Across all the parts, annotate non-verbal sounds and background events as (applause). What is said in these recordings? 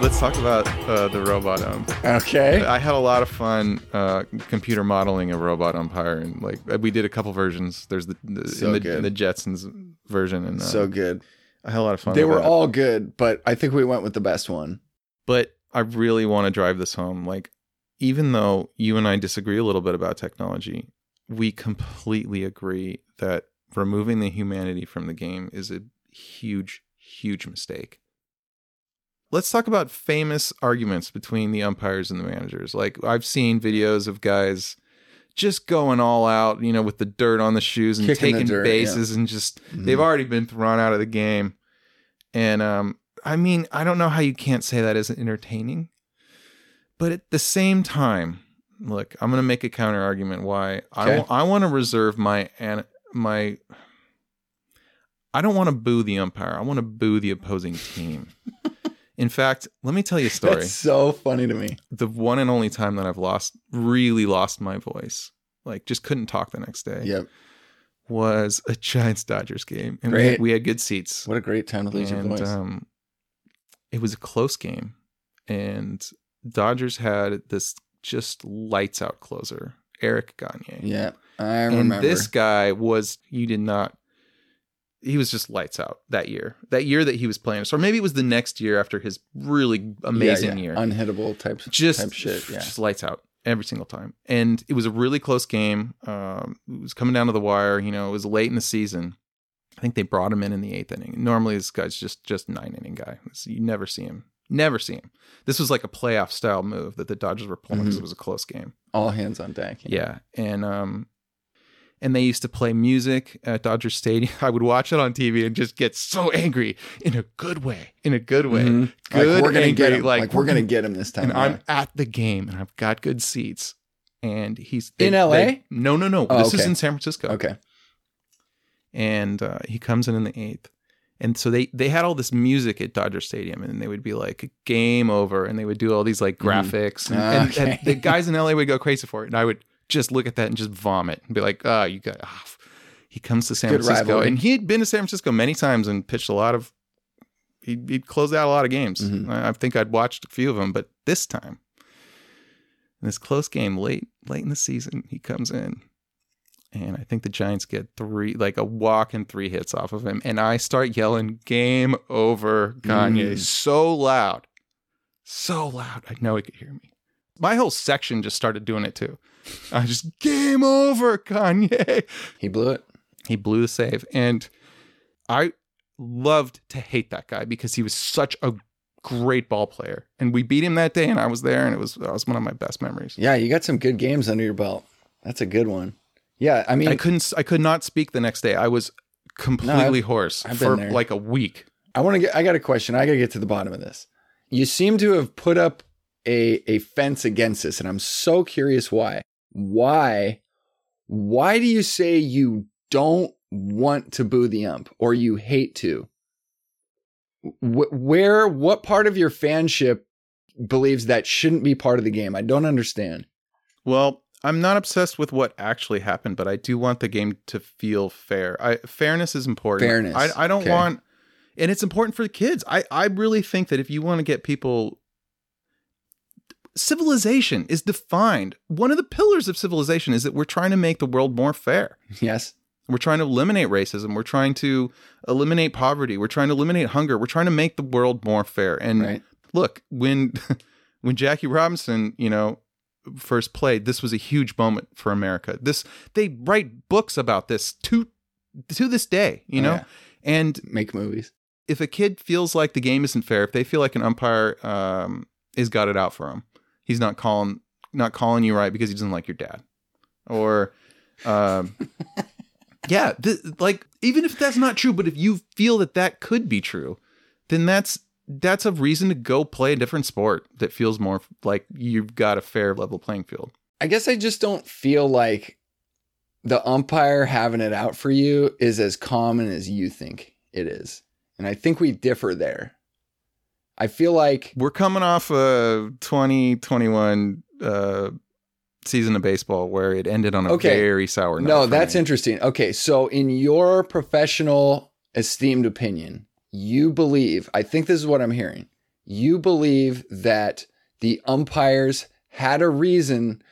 Let's talk about uh, the robot ump. Okay. I had a lot of fun uh, computer modeling a robot umpire, and like we did a couple versions. There's the, the, So in the, good. the Jetsons version, and uh, So good. I had a lot of fun. They were that. all good, but I think we went with the best one. but I really want to drive this home. Like, even though you and I disagree a little bit about technology, we completely agree that removing the humanity from the game is a huge, huge mistake. Let's talk about famous arguments between the umpires and the managers. Like, I've seen videos of guys just going all out, you know, with the dirt on the shoes and Kicking taking dirt, bases and just Mhm. they've already been thrown out of the game. And um, I mean, I don't know how you can't say that isn't entertaining. But at the same time, look, I'm going to make a counter argument why Okay. I want to reserve my an- my I don't want to boo the umpire. I want to boo the opposing team. (laughs) In fact, let me tell you a story. That's so funny to me. the one and only time that I've lost really lost my voice. Like just couldn't talk the next day Yep. was a Giants Dodgers game. And we had, we had good seats What a great time to lose your voice. um, it was a close game, and Dodgers had this just lights out closer, Eric Gagne, yeah, I remember. and this guy was you did not. He was just lights out that year. That year that he was playing, or maybe it was the next year after his really amazing yeah. year. unhittable type, just type shit. Yeah. just lights out every single time. And it was a really close game. Um, it was coming down to the wire. You know, it was late in the season. I think they brought him in in the eighth inning. Normally, this guy's just just nine inning guy. This- You never see him. Never see him. This was like a playoff style move that the Dodgers were pulling because Mhm. it was a close game. All hands on deck. Yeah, and um, and they used to play music at Dodger Stadium. (laughs) I would watch it on TV and just get so angry in a good way. In a good way. Mhm. Good like we're gonna get angry, him. like, Like, we're gonna get him this time. and yeah. I'm at the game and I've got good seats. And he's In LA? no, no, no. Oh, this is in San Francisco. okay. And uh, he comes in in the eighth. And so they they had all this music at Dodger Stadium, and they would be like game over, and they would do all these like graphics, and, and- and the guys in LA would go crazy for it, and I would just look at that and just vomit and be like, "Oh, you got." ah." He comes to San Good Francisco, rivalry. and he had been to San Francisco many times and pitched a lot of. He'd, he'd closed out a lot of games. Mhm. I, I think I'd watched a few of them, but this time, in this close game late late in the season, he comes in, and I think the Giants get three, like a walk and three hits off of him, and I start yelling "Game over, Gagne!" Mm. so loud, so loud. I know he could hear me. My whole section just started doing it too. I just "Game over, Gagne. He blew it. He blew the save, and I loved to hate that guy because he was such a great ball player, and we beat him that day, and I was there, and it was that was one of my best memories. Yeah, you got some good games under your belt. That's a good one. Yeah, I mean, I couldn't. I could not speak the next day. I was completely hoarse I've for there. like a week. I want to get. I got a question. I got to get to the bottom of this. You seem to have put up a a fence against this, and I'm so curious why. Why? Why do you say you don't want to boo the ump or you hate to? Where? What part of your fanship believes that shouldn't be part of the game? I don't understand. Well, I'm not obsessed with what actually happened, but I do want the game to feel fair. I, fairness is important. Fairness. I, I don't Okay. want, and it's important for the kids. I, I really think that if you want to get people, civilization is defined. One of the pillars of civilization is that we're trying to make the world more fair. Yes. We're trying to eliminate racism. We're trying to eliminate poverty. We're trying to eliminate hunger. We're trying to make the world more fair. And Right. look, when (laughs) when Jackie Robinson, you know, first played, this was a huge moment for America. This they write books about this to to this day, you Oh, know. yeah. And Make movies. if a kid feels like the game isn't fair, if they feel like an umpire um, is got it out for him, he's not calling not calling you right because he doesn't like your dad, or um, (laughs) yeah, th- like even if that's not true, but if you feel that that could be true, then that's that's a reason to go play a different sport that feels more like you've got a fair level playing field. I guess I just don't feel like the umpire having it out for you is as common as you think it is. And I think we differ there. I feel like We're coming off a 2021 uh, season of baseball where it ended on a Okay. very sour note. no, that's me. interesting. Okay, so in your professional esteemed opinion, you believe, I think this is what I'm hearing. You believe that the umpires had a reason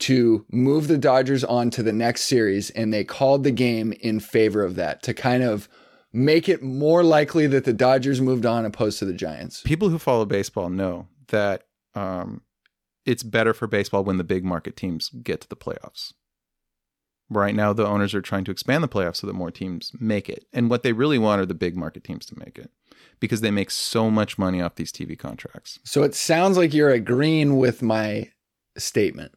to move the Dodgers on to the next series and they called the game in favor of that to kind of make it more likely that the Dodgers moved on opposed to the Giants. People who follow baseball know that um, it's better for baseball when the big market teams get to the playoffs. Right now, the owners are trying to expand the playoffs so that more teams make it. And what they really want are the big market teams to make it because they make so much money off these TV contracts. So it sounds like you're agreeing with my statement.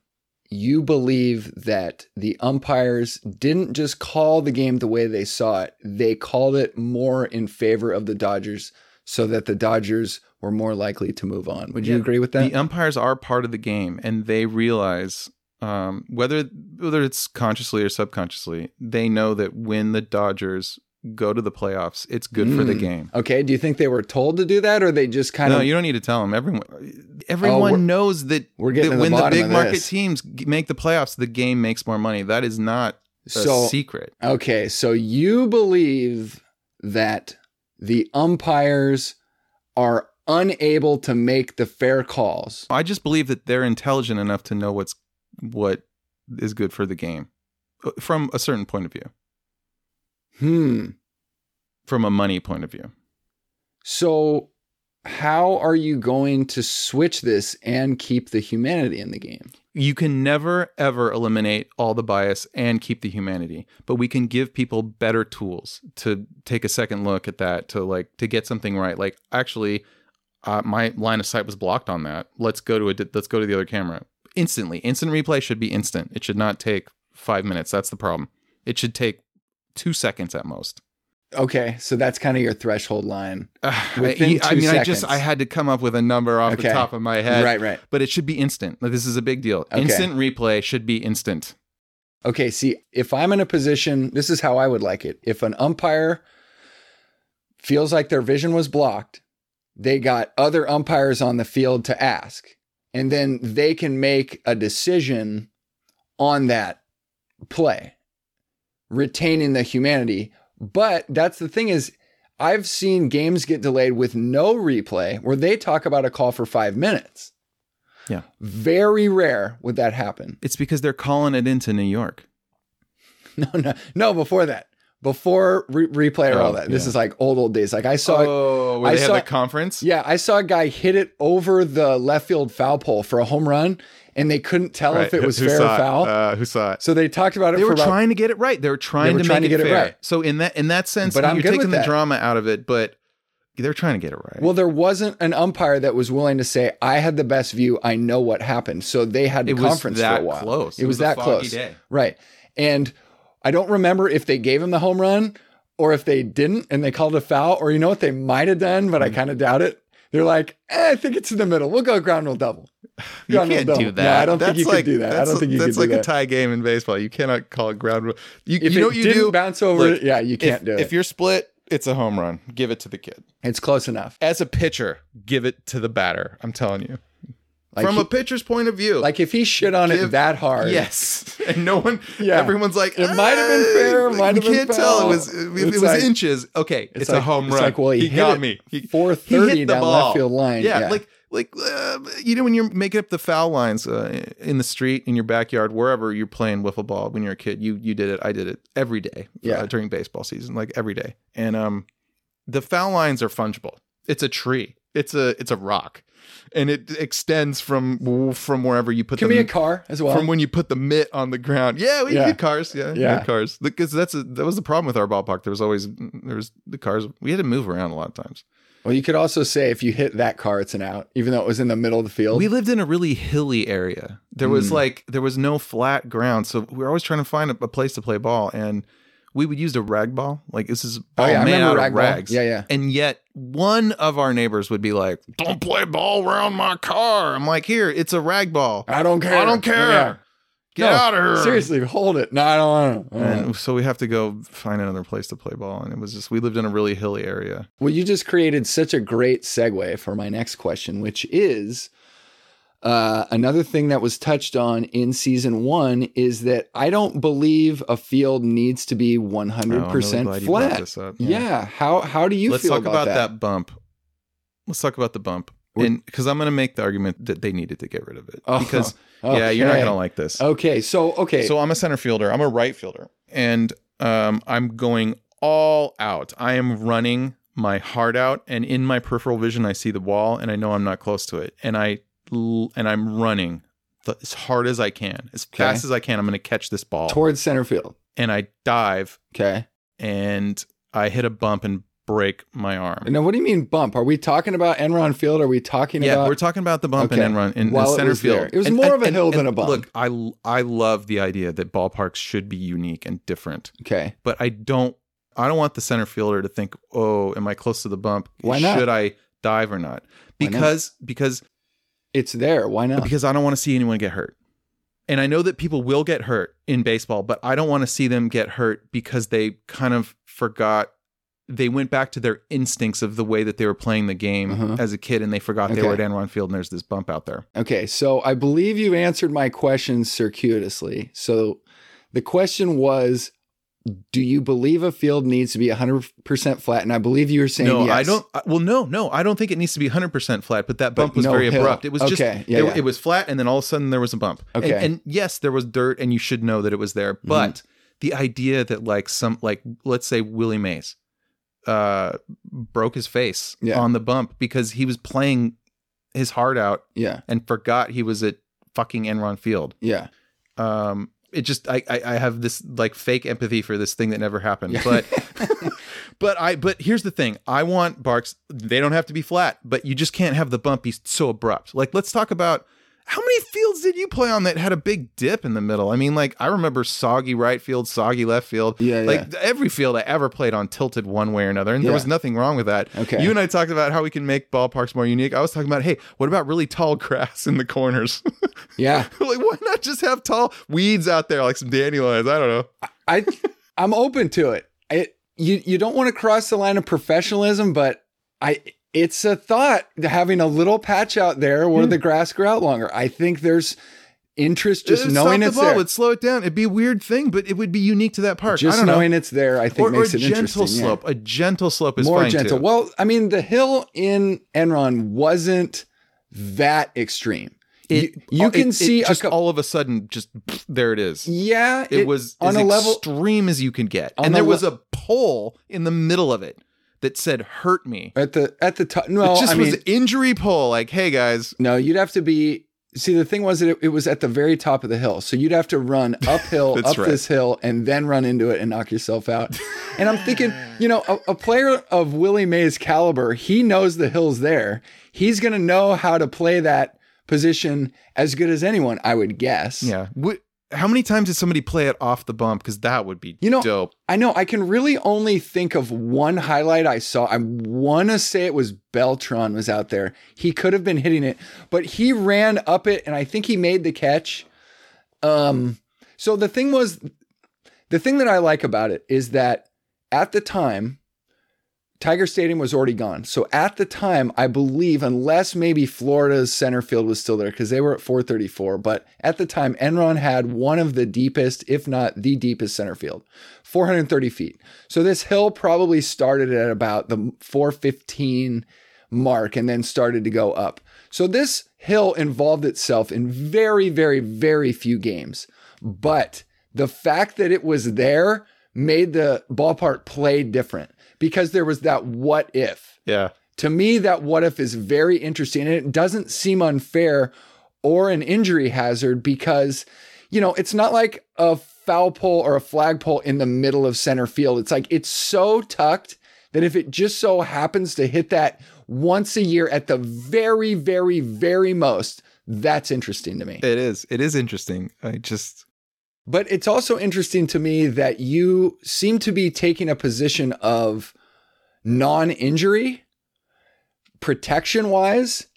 You believe that the umpires didn't just call the game the way they saw it, they called it more in favor of the Dodgers so that the Dodgers were more likely to move on. Would you Yeah, agree with that? The umpires are part of the game, and they realize um, whether whether it's consciously or subconsciously, they know that when the Dodgers go to the playoffs, it's good for the Mm. game. Okay. Do you think they were told to do that, or they just kind of? No, you don't need to tell them. Everyone, everyone we're- knows that, we're getting that the when the big market this. teams make the playoffs, the game makes more money. That is not a so secret. okay, so you believe that the umpires are unable to make the fair calls. I just believe that they're intelligent enough to know what's what is good for the game uh, from a certain point of view, Hmm. from a money point of view. So, how are you going to switch this and keep the humanity in the game? you can never ever eliminate all the bias and keep the humanity but we can give people better tools to take a second look at that to like to get something right. Like actually uh, my line of sight was blocked on that. Let's go to it let's go to the other camera. Instantly. Instant replay should be instant. It should not take five minutes. That's the problem. It should take two seconds at most Okay, so that's kind of your threshold line. (sighs) Uh, Within I, I mean i just i had to come up with a number off Okay. the top of my head right, right. but it should be instant this is a big deal Okay. instant replay should be instant Okay, see, if I'm in a position, this is how I would like it. If an umpire feels like their vision was blocked, they got other umpires on the field to ask, and then they can make a decision on that play, retaining the humanity. But that's the thing is, I've seen games get delayed with no replay where they talk about a call for five minutes. Yeah. Very rare would that happen. It's because they're calling it into New York. (laughs) No, no, no. Before that, before re- replay or all Oh, that. This yeah. is like old old days. Like I saw, oh, where I they saw- had the conference. yeah, I saw a guy hit it over the left field foul pole for a home run, and they couldn't tell if it was Who fair or it? foul. Uh, who saw it? so they talked about it They were about. trying to get it right. They were trying were to trying make to it get it fair. right. So in that in that sense, But I'm you're taking the that. drama out of it, but they're trying to get it right. well, there wasn't an umpire that was willing to say, "I had the best view. I know what happened." So they had it was conference that for a while. close. It, was, a that close, Day. right? And I don't remember if they gave him the home run or if they didn't and they called it a foul, or you know what they might have done, but I Hmm. kind of doubt it. They're like, eh, I think it's in the middle. We'll go ground rule double. You Ground rule can't double. do that. No, I don't think you like, could do that. I don't think you can do that. That's like a tie game in baseball. You cannot call it ground rule. You, If you know it what you didn't do? bounce over, Look, yeah, you can't if, do it. If you're split, it's a home run. Give it to the kid. it's close enough. As a pitcher, give it to the batter. I'm telling you. Like From he- a pitcher's point of view. Like if he shit on it that hard, Yes, (laughs) and no one. (laughs) Yeah. everyone's like, It might have been fair, "Ah," might have you been can't tell. It was it, it was like- inches. Okay, it's, a like- home it's run. like, well, he he hit got me. He, 430 he the down ball. left field line. Yeah, Yeah. like like uh, you know when you're making up the foul lines uh, in the street, in your backyard, wherever you're playing wiffle ball when you're a kid. You you did it. I did it every day. Yeah. uh, during baseball season, like every day. And um, the foul lines are fungible. It's a tree. It's a it's a rock, and it extends from from wherever you put Can the be a car as well. from when you put the mitt on the ground. Yeah, we Yeah. had cars. Yeah, Yeah. had cars. Because that's a, that was the problem with our ballpark. There was always there was the cars. We had to move around a lot of times. well, you could also say if you hit that car, it's an out, even though it was in the middle of the field. We lived in a really hilly area. There was Mm. like there was no flat ground, so we were always trying to find a, a place to play ball, and we would use a rag ball. Like this is oh ball yeah, I made out rag of ball. rags. Yeah, yeah. And yet, one of our neighbors would be like, "Don't play ball around my car." I'm like, "Here, it's a rag ball. I don't care. I don't care. Yeah. Get No, out of here." Seriously, hold it. No, I don't want to. And so we have to go find another place to play ball. And it was just, we lived in a really hilly area. Well, you just created such a great segue for my next question, which is Uh, another thing that was touched on in season one is that I don't believe a field needs to be 100% Oh, really glad you brought flat. up. Yeah. How how do you Let's feel talk about, about that? that? bump. Let's talk about the bump. Because I'm going to make the argument that they needed to get rid of it. Oh, because, (laughs) yeah, you're not going to like this. Okay, so okay, So I'm a center fielder. I'm a right fielder, and um, I'm going all out. I am running my heart out, and in my peripheral vision, I see the wall, and I know I'm not close to it, and I and I'm running the, as hard as I can, as Okay. fast as I can. I'm going to catch this ball, towards center field. and I dive, Okay. and I hit a bump and break my arm. Now, what do you mean bump? Are we talking about Enron Field? Are we talking Yeah, about? we're talking about the bump Okay. and run in, in While it center field. there. It was more of a hill than a bump. Look, I I love the idea that ballparks should be unique and different. okay. but I don't I don't want the center fielder to think, "Oh, am I close to the bump? Why not? Should I dive or not?" Why not? Because because It's there. Why not? because I don't want to see anyone get hurt. And I know that people will get hurt in baseball, but I don't want to see them get hurt because they kind of forgot they went back to their instincts of the way that they were playing the game Uh-huh. as a kid and they forgot they were at Enron Field and there's this bump out there. Okay, so I believe you answered my question circuitously. So the question was do you believe a field needs to be 100% flat? And I believe you were saying No, yes. I don't. Well, no, no, I don't think it needs to be 100% flat, but that bump was no very hill. abrupt. It was just, yeah, it, yeah. it was flat, and then all of a sudden there was a bump. And- Okay. And, yes, there was dirt, and you should know that it was there. But the idea that, like, some, like, let's say Willie Mays uh, broke his face Yeah. on the bump because he was playing his heart out Yeah, and forgot he was at fucking Enron Field. yeah. Um, it just I, I I have this like fake empathy for this thing that never happened. But (laughs) but I but here's the thing. I want barks they don't have to be flat, but you just can't have the bump be so abrupt. Like let's talk about how many fields did you play on that had a big dip in the middle? I mean, like I remember soggy right field, soggy left field. Yeah, Like every field I ever played on tilted one way or another, and there was nothing wrong with that. Okay. You and I talked about how we can make ballparks more unique. I was talking about, hey, what about really tall grass in the corners? (laughs) Yeah. like why not just have tall weeds out there like some dandelions i don't know I I'm open to it. It you you don't want to cross the line of professionalism, but I it's a thought having a little patch out there where the hmm. grass grew out longer. I think there's interest just It'd knowing stop it's the ball there. would slow it down it'd be a weird thing but it would be unique to that park i Just don't know knowing it's there, I think or, or makes a it gentle interesting. yeah. slope a gentle slope is More fine gentle. too. Well, I mean, the hill in Enron wasn't that extreme. it, you, you can it see a just couple. all of a sudden just there it is Yeah, it, was on as a level. extreme as you can get and the there le- was a pole in the middle of it that said hurt me At the at the top, no, it just I was mean, injury pull. like hey guys no, you'd have to be. See, the thing was that it, it was at the very top of the hill, so you'd have to run (laughs) uphill up right. this hill and then run into it and knock yourself out. and I'm thinking, you know, a, a player of Willie Mays' caliber, he knows the hill's there. He's going to know how to play that position as good as anyone, I would guess. yeah how many times did somebody play it off the bump because that would be You know, dope I know I can really only think of one highlight I saw. I want to say it was Beltran was out there. He could have been hitting it, but he ran up it and I think he made the catch. Um so the thing was the thing that I like about it is that at the time Tiger Stadium was already gone. So at the time, I believe, unless maybe Florida's center field was still there because they were at 434, but at the time, Enron had one of the deepest, if not the deepest center field, 430 feet. So this hill probably started at about the 415 mark and then started to go up. So this hill involved itself in very, very, very few games. But the fact that it was there made the ballpark play different because there was that what if. yeah To me, that what if is very interesting and it doesn't seem unfair or an injury hazard because, you know, it's not like a foul pole or a flagpole in the middle of center field. It's like it's so tucked that if it just so happens to hit that once a year at the very, very, very most, that's interesting to me. It is. It is interesting. I just But it's also interesting to me that you seem to be taking a position of non injury, protection wise,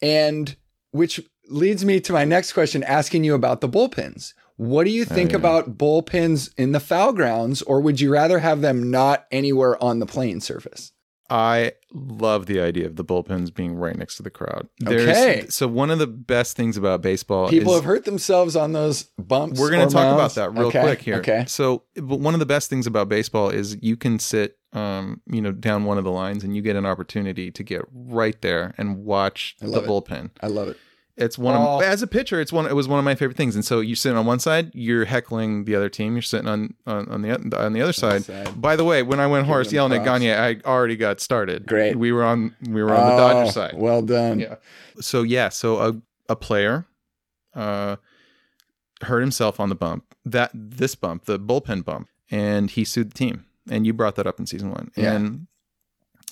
and which leads me to my next question asking you about the bullpens. What do you oh, think yeah. about bullpens in the foul grounds, or would you rather have them not anywhere on the playing surface? I love the idea of the bullpens being right next to the crowd. Okay. So one of the best things about baseball People have hurt themselves on those bumps. we're going to talk about that real Okay, quick here. Okay. So, but one of the best things about baseball is you can sit, um, you know, down one of the lines and you get an opportunity to get right there and watch the love it. bullpen. I love it. It's one Oh. of as a pitcher, it's one. It was one of my favorite things. And so you're sitting on one side, you're heckling the other team. You're sitting on on, on the on the other side. By the way, when I went hoarse yelling at. Gagne, I already got started. Great. We were on we were on the Dodger Oh, side. Well done. Yeah. So yeah, so a a player uh hurt himself on the bump. That this bump, the bullpen bump, and he sued the team. And you brought that up in season 1. Yeah. And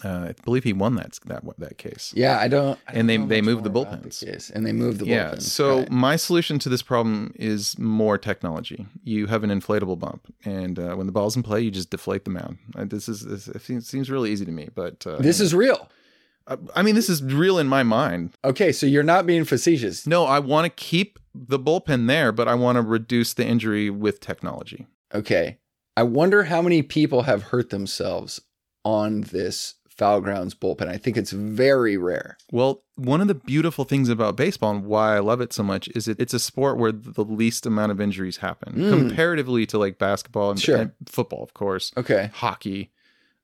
uh, I believe he won that that that case. Yeah, I don't. I And don't they- know they moved the bullpens. case, and they moved the bullpen. Yeah. bullpens. So Right. my solution to this problem is more technology. You have an inflatable bump, and uh, when the ball's in play, you just deflate the mound. Uh, this is this, it seems- seems really easy to me, but uh, this is real. I, I mean, this is real in my mind. Okay, so you're not being facetious. No, I want to keep the bullpen there, but I want to reduce the injury with technology. Okay. I wonder how many people have hurt themselves on this foul grounds bullpen. I think it's very rare. Well, one of the beautiful things about baseball and why I love it so much is it, it's a sport where the least amount of injuries happen Mm. comparatively to like basketball and, Sure. and football, of course, Okay. hockey,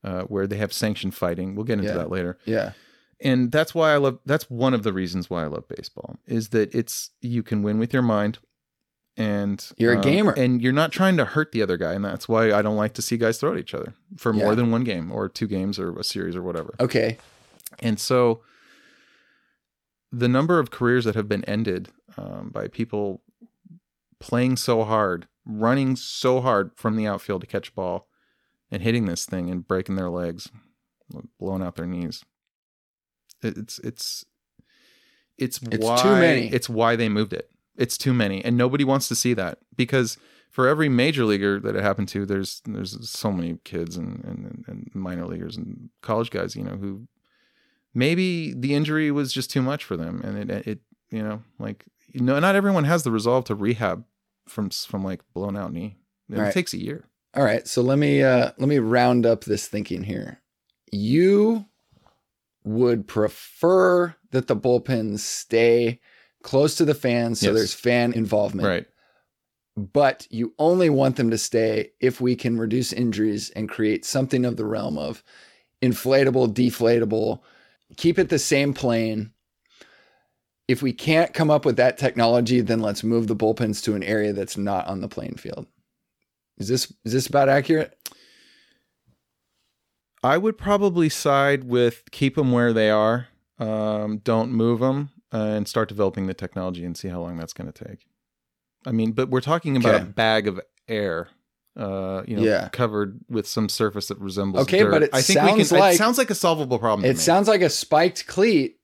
uh, where they have sanctioned fighting. We'll get into Yeah. that later. Yeah. And that's why I love. That's one of the reasons why I love baseball is that it's you can win with your mind, and You're a um, gamer. and you're not trying to hurt the other guy, and that's why I don't like to see guys throw at each other for Yeah. more than one game or two games or a series or whatever. Okay. And so the number of careers that have been ended um, by people playing so hard, running so hard from the outfield to catch a ball and hitting this thing and breaking their legs, blowing out their knees it's it's it's, It's why too many. it's why they moved it. It's too many and nobody wants to see that because for every major leaguer that it happened to there's there's so many kids and, and, and minor leaguers and college guys, you know, who maybe the injury was just too much for them and it, it you know like you know not everyone has the resolve to rehab from from like blown out knee it Right. takes a year All right. So let me uh let me round up this thinking here. You would prefer that the bullpens stay close to the fans so Yes. there's fan involvement. right But you only want them to stay if we can reduce injuries and create something of the realm of inflatable, deflatable, keep it the same plane. If we can't come up with that technology, then let's move the bullpens to an area that's not on the playing field. Is this is this about accurate? i would probably side with keep them where they are um, don't move them uh, and start developing the technology and see how long that's going to take i mean but we're talking about Okay. a bag of air uh, you know, Yeah. covered with some surface that resembles Okay, dirt. but it I think we sounds can, like- it sounds like a solvable problem. to It sounds like a spiked cleat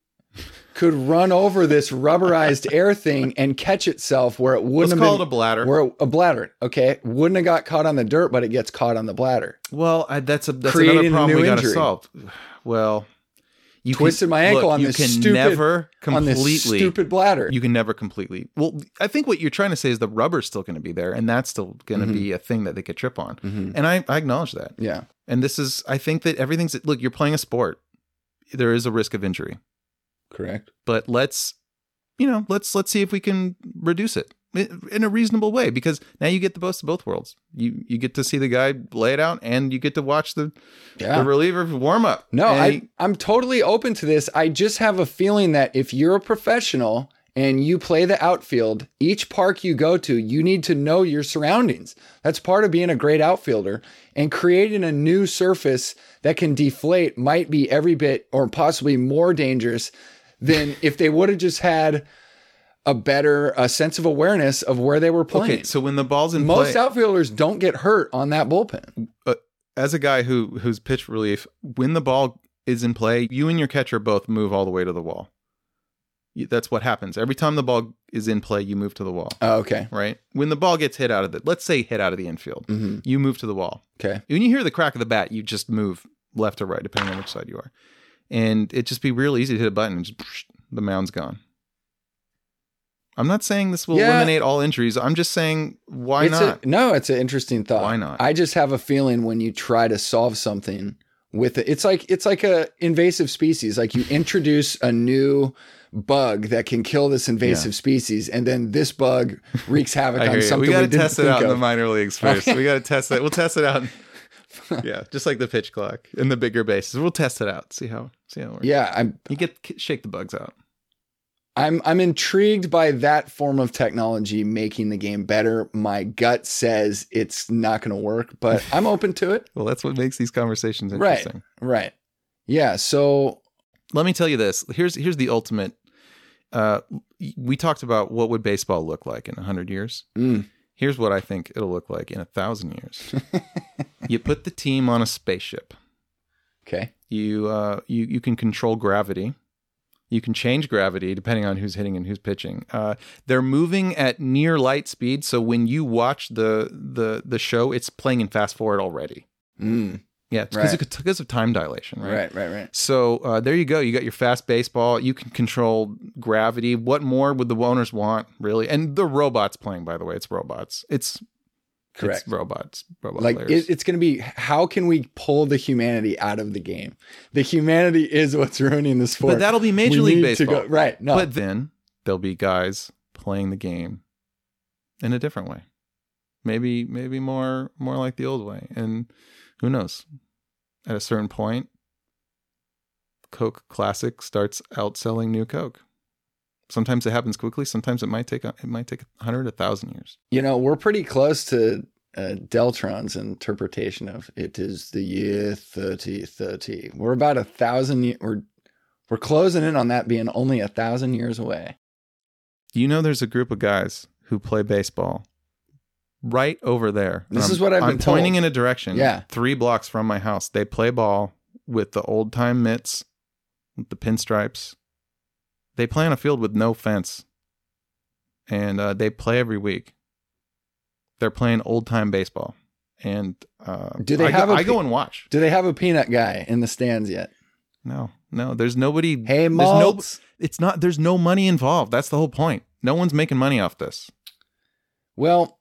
could run over this rubberized (laughs) air thing and catch itself where it Let's wouldn't call have it been a bladder. where it, a bladder. Okay, wouldn't have got caught on the dirt, but it gets caught on the bladder. Well, I, that's a that's Creating another problem we got to solve. (sighs) Well, you Twisted can, my ankle look, on you this can stupid- never on this stupid bladder. You can never completely. Well, I think what you're trying to say is the rubber's still going to be there, and that's still going to Mhm. be a thing that they could trip on. Mhm. And I, I acknowledge that. Yeah. And this is, I think that everything's. Look, you're playing a sport. There is a risk of injury, Correct. but let's, you know, let's let's see if we can reduce it in a reasonable way because now you get the best of both worlds. You you get to see the guy lay it out, and you get to watch the Yeah. the reliever warm up. No, I, he- I'm totally open to this. I just have a feeling that if you're a professional and you play the outfield, each park you go to, you need to know your surroundings. That's part of being a great outfielder. And creating a new surface that can deflate might be every bit or possibly more dangerous than if they would have just had a better a sense of awareness of where they were playing. okay, so when the ball's in Most play, outfielders don't get hurt on that bullpen. as a guy who who's pitch relief, when the ball is in play, you and your catcher both move all the way to the wall. That's what happens every time the ball is in play. You move to the wall, Oh, okay. right? When the ball gets hit out of the, let's say hit out of the infield, hmm you move to the wall. Okay. When you hear the crack of the bat, you just move left or right, depending on which side you are, and it just be real easy to hit a button and just the mound's gone. I'm not saying this will Yeah. eliminate all injuries. I'm just saying why It's not? A, no, it's an interesting thought. Why not? I just have a feeling when you try to solve something with it. It's like it's like a invasive species. Like you introduce a new bug that can kill this invasive species, and then this bug wreaks (laughs) havoc on something We we, got to test it out in the minor leagues (laughs) first. we got to test it. We'll test it out. (laughs) yeah, just like the pitch clock in the bigger bases. We'll test it out. See how see how it works. yeah, I'm You get shake the bugs out. I'm I'm intrigued by that form of technology making the game better. My gut says it's not going to work, but (laughs) I'm open to it. Well, that's what makes these conversations Right. interesting. Right. Yeah. So Let me tell you this. Here's here's the ultimate. Uh, we talked about what would baseball look like in hundred years. mm, Here's what I think it'll look like in a thousand years. (laughs) you put the team on a spaceship. okay. You uh, you you can control gravity. You can change gravity depending on who's hitting and who's pitching. Uh, they're moving at near light speed, so when you watch the the the show, it's playing in fast forward already. Mm, Yeah, because Right. of, because of time dilation, right? right. Right. Right. So uh, there you go. You got your fast baseball. You can control gravity. What more would the owners want, really? And the robots playing, by the way, it's robots. It's Correct. It's robots. Robot like players. it, it's going to be how can we pull the humanity out of the game? The humanity is what's ruining the sport. but that'll be Major We League Baseball. go- right. No. But then there'll be guys playing the game in a different way. Maybe maybe more more like the old way. And who knows? At a certain point, Coke Classic starts outselling New Coke. Sometimes it happens quickly. Sometimes it might take it might take a hundred, a thousand years. you know, we're pretty close to uh, Deltron's interpretation of it is the year 3030. We're about a thousand, we're, we're closing in on that being only a thousand years away. You know, there's a group of guys who play baseball right over there. This is what I've I'm been told. pointing in a direction. Yeah. three blocks from my house. They play ball with the old time mitts, with the pinstripes. They play on a field with no fence, and uh, they play every week. They're playing old time baseball, and uh, Do they I have Go, a I go and watch. Do they have a peanut guy in the stands yet? No, no. There's nobody. Hey, there's no. It's not. There's no money involved. That's the whole point. No one's making money off this. Well,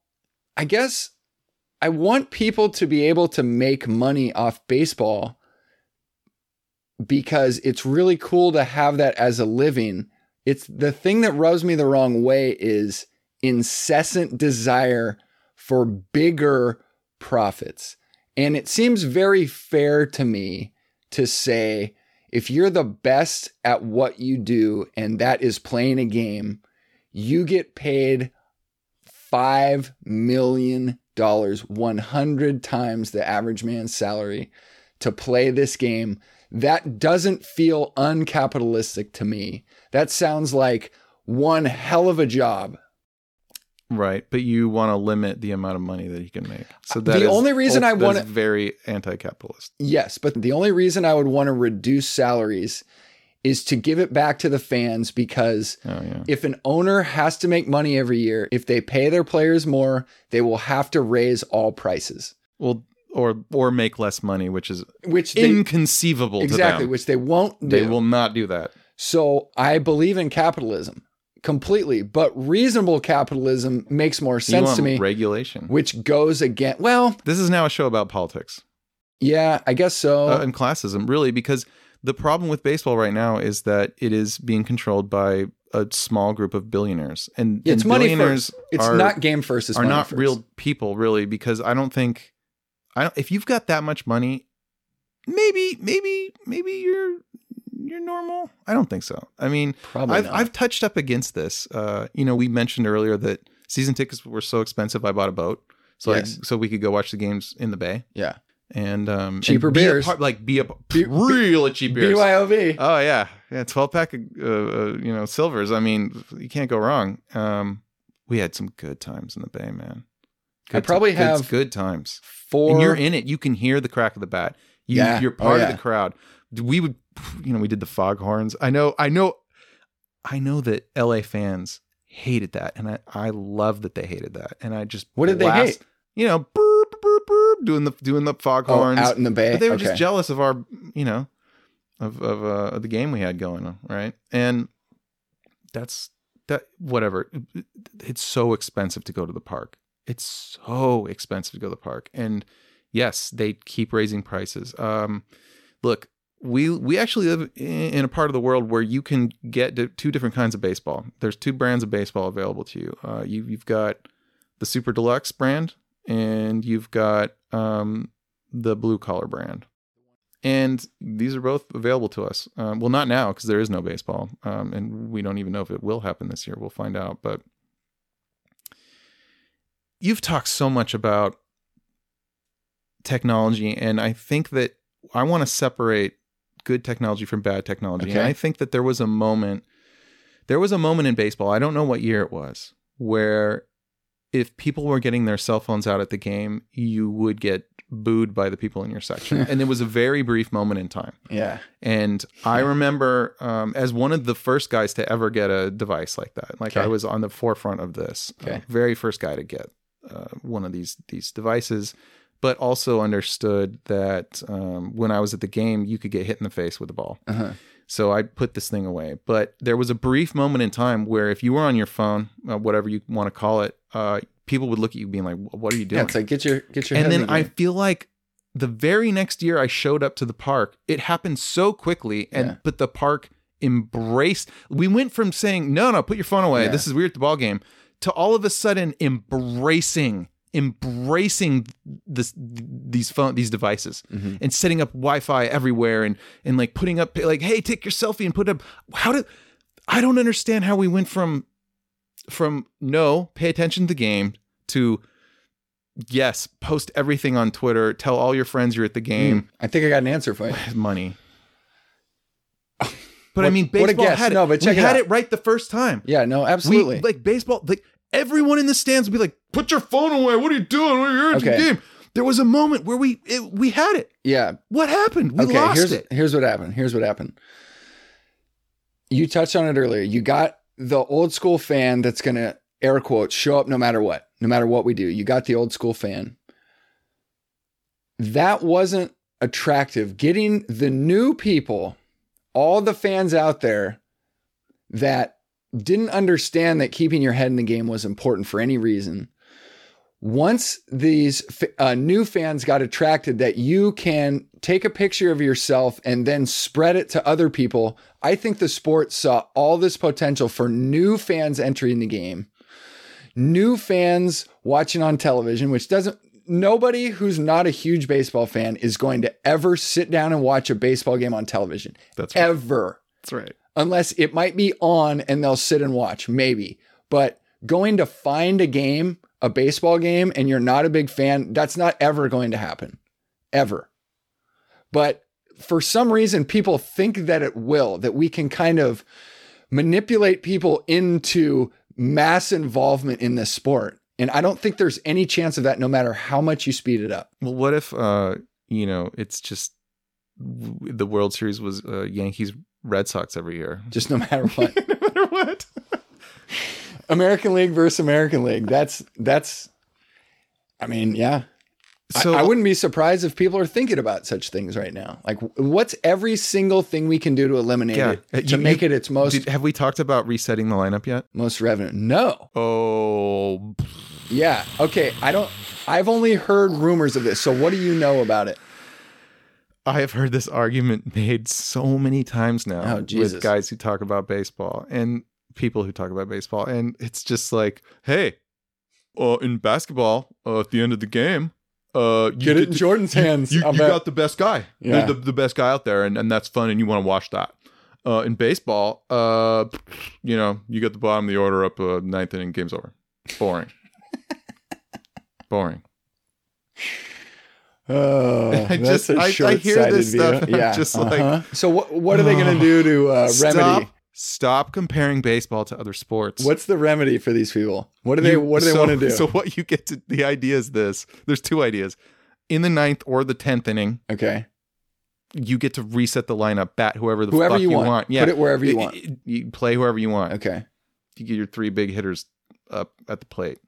I guess I want people to be able to make money off baseball because it's really cool to have that as a living. It's the thing that rubs me the wrong way is incessant desire for bigger profits. And it seems very fair to me to say if you're the best at what you do and that is playing a game, you get paid $5 million, 100 times the average man's salary to play this game. That doesn't feel uncapitalistic to me. That sounds like one hell of a job. Right, but you want to limit the amount of money that he can make. So that The only reason I wanna- very anti-capitalist. Yes, but the only reason I would want to reduce salaries is to give it back to the fans because Oh yeah. if an owner has to make money every year, if they pay their players more, they will have to raise all prices, Well, or or make less money, which is which they inconceivable exactly, to them. which they won't do. They will not do that. So I believe in capitalism completely, but reasonable capitalism makes more sense to me, regulation. which goes again. Well, This is now a show about politics yeah, I guess so. uh, and classism, really, because the problem with baseball right now is that it is being controlled by a small group of billionaires, and, it's and money billionaires first. It's are, not game first. It's are not first. real people, really, because I don't think I don't. If you've got that much money, maybe, maybe, maybe you're you're normal. I don't think so. I mean, Probably I've. I've touched up against this. Uh, you know, we mentioned earlier that season tickets were so expensive. I bought a boat so Yes. I, so we could go watch the games in the bay yeah. and um, Cheaper and be beers. part- like be a B- really cheap beers. BYOV. Oh yeah, yeah, twelve pack of uh, uh, you know silvers. I mean, you can't go wrong. Um, we had some good times in the bay, man. I probably good, have good times. Four. and you're in it. You can hear the crack of the bat. You, Yeah. you're Oh, part yeah. of the crowd. We would, you know, we did the foghorns. I know, I know, I know that LA fans hated that, and I, I love that they hated that. And I just What did they hate? You know, burp, burp, burp, doing the doing the oh, foghorns. out in the bay. But they were Okay. just jealous of our, you know, of of, uh, of the game we had going on, right? And that's that. Whatever. It's so expensive to go to the park. It's so expensive to go to the park, and yes, they keep raising prices. Um, look, we we actually live in a part of the world where you can get two different kinds of baseball. There's two brands of baseball available to you. Uh, you you've got the Super Deluxe brand, and you've got um, the Blue Collar brand. And these are both available to us. Um, well, not now because there is no baseball, um, and we don't even know if it will happen this year. We'll find out. But you've talked so much about technology, and I think that I want to separate good technology from bad technology. Okay. And I think that there was a moment, there was a moment in baseball. I don't know what year it was, where if people were getting their cell phones out at the game, you would get booed by the people in your section. (laughs) and it was a very brief moment in time. Yeah. And I remember um, as one of the first guys to ever get a device like that. Like Okay. I was on the forefront of this, uh, Okay. very first guy to get uh, one of these these devices. But also understood that um, when I was at the game, you could get hit in the face with a ball. Uh-huh. So I put this thing away. But there was a brief moment in time where if you were on your phone, uh, whatever you want to call it, uh, people would look at you being like, "What are you doing?" Yeah, it's like get your get your and then I feel like the very next year I showed up to the park, it happened so quickly, and Yeah. but the park embraced. We went from saying no, no, put your phone away. Yeah. This is weird at the ball game, to all of a sudden embracing, embracing this these phone these devices Mhm. and setting up Wi-Fi everywhere and and like putting up like, hey, take your selfie and put up. How did I don't understand how we went from from no, pay attention to the game to yes, post everything on Twitter, tell all your friends you're at the game. Mm, I think I got an answer for you. (sighs) Money. (sighs) But I What- mean, what a baseball guess. had it. No, but check we it had out. it right the first time. Yeah, no, We absolutely. like baseball. Like everyone in the stands would be like, "Put your phone away! What are you doing? You're at Okay. the game." There was a moment where we it, we had it. yeah. What happened? We okay, lost here's it. here's what happened. Here's what happened. You touched on it earlier. You got the old school fan that's gonna air quotes show up no matter what, no matter what we do. You got the old school fan. That wasn't attractive. Getting the new people, all the fans out there that didn't understand that keeping your head in the game was important for any reason. Once these uh, new fans got attracted that you can take a picture of yourself and then spread it to other people, I think the sport saw all this potential for new fans entering the game, new fans watching on television, which doesn't, nobody who's not a huge baseball fan is going to ever sit down and watch a baseball game on television. That's right. Ever That's right. Unless it might be on and they'll sit and watch, maybe. But going to find a game, a baseball game, and you're not a big fan, that's not ever going to happen. Ever. But for some reason, people think that it will, that we can kind of manipulate people into mass involvement in this sport. And I don't think there's any chance of that no matter how much you speed it up. Well, what if uh, you know, it's just the World Series was uh, Yankees Red Sox every year. Just no matter what. (laughs) no matter what. (laughs) American League versus American League. That's that's I mean, yeah. So I, wouldn't be surprised if people are thinking about such things right now. Like, what's every single thing we can do to eliminate Yeah. it Uh, to you- make it its most Did, have we talked about resetting the lineup yet? most revenue? No. Oh, Yeah. Okay. I don't. I've only heard rumors of this. So what do you know about it? I have heard this argument made so many times now Oh, with guys who talk about baseball and people who talk about baseball, and it's just like, hey, uh, in basketball, uh, at the end of the game, uh, you Get it in Jordan's hands. You, you got the best guy, the- Yeah. the, the best guy out there, and, and that's fun, and you want to watch that. Uh, in baseball, uh, you know, you get the bottom of the order up uh, ninth inning, game's over. Boring. (laughs) Boring. Oh, (laughs) I just- I- I hear this stuff Yeah. just like, uh-huh. so what? What are they going to do to uh, Stop, remedy? stop comparing baseball to other sports. What's the remedy for these people? What do they? You- what do they want to do? (laughs) So what you get to the idea is this. There's two ideas. In the ninth or the tenth inning, okay. you get to reset the lineup, bat whoever the Whoever fuck you want. Yeah. Put it wherever you It- want. it- you play whoever you want. Okay. You get your three big hitters up at the plate.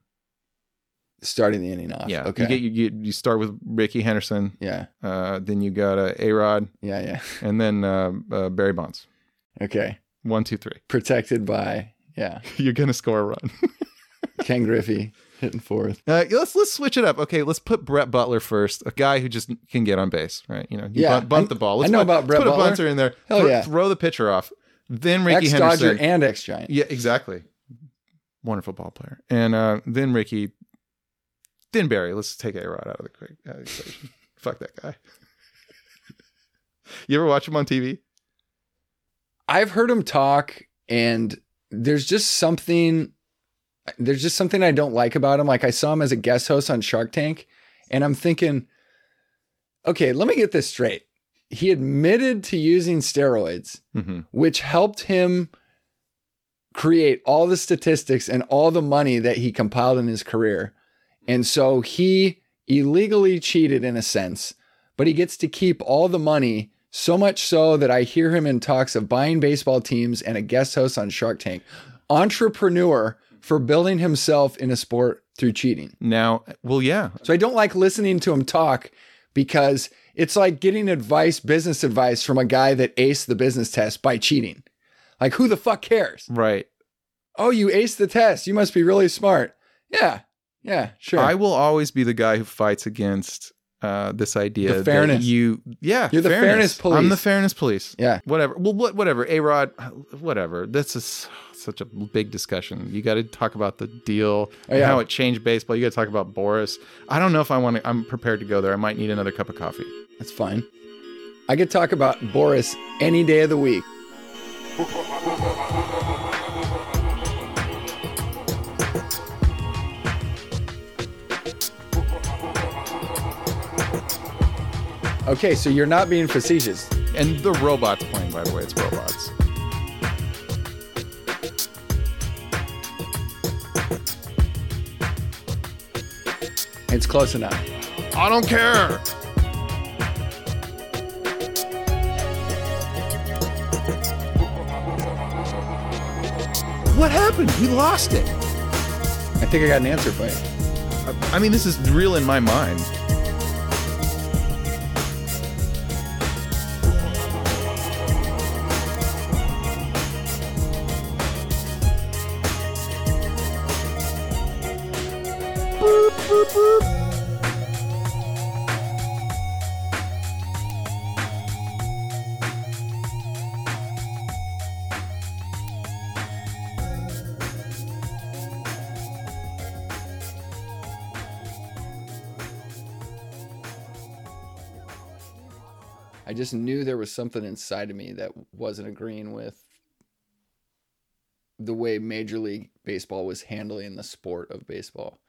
Starting the inning off. Yeah. Okay. You get you, you you start with Rickey Henderson, yeah. uh, then you got uh, A Rod, Yeah. Yeah. and then uh, uh, Barry Bonds. Okay. One, two, three. Protected by yeah (laughs) You're gonna score a run. (laughs) Ken Griffey. Hitting fourth. Uh, let's let's switch it up. Okay, let's put Brett Butler first, a guy who just can get on base, right? You know, you Yeah, bunt, bunt I- the ball. I Let's know put, about Brett put a bunter in there. Hell throw, yeah. throw the pitcher off. Then Rickey Ex Dodger Henderson. and ex Giant. yeah, exactly. Wonderful ball player. And uh, then Rickey, then Barry. Let's take A Rod out of the out of the equation. (laughs) Fuck that guy. you ever watch him on TV? I've heard him talk, and there's just something. There's just something I don't like about him. Like I saw him as a guest host on Shark Tank, and I'm thinking, okay, let me get this straight. He admitted to using steroids, Mm-hmm. which helped him create all the statistics and all the money that he compiled in his career. And so he illegally cheated in a sense, but he gets to keep all the money. So much so that I hear him in talks of buying baseball teams and a guest host on Shark Tank. Entrepreneur for building himself in a sport through cheating. Now, well, yeah, So I don't like listening to him talk because it's like getting advice, business advice from a guy that aced the business test by cheating. Like, who the fuck cares? right. Oh, you aced the test. You must be really smart. Yeah. Yeah, sure. I will always be the guy who fights against uh, this idea The fairness. that you, yeah, You're the fairness police. I'm the fairness police. yeah. Whatever. Well, what, whatever. A Rod, whatever. That's a s such a big discussion. You got to talk about the deal and Oh, yeah. how it changed baseball. You got to talk about Boras. I don't know if I want to. I'm prepared to go there. I might need another cup of coffee. That's fine. I could talk about Boras any day of the week. (laughs) Okay, so you're not being facetious. And the robots playing, by the way, it's robots. It's close enough. I don't care. What happened? We lost it. I think I got an answer for you. I mean, this is real in my mind. Just knew there was something inside of me that wasn't agreeing with the way Major League Baseball was handling the sport of baseball.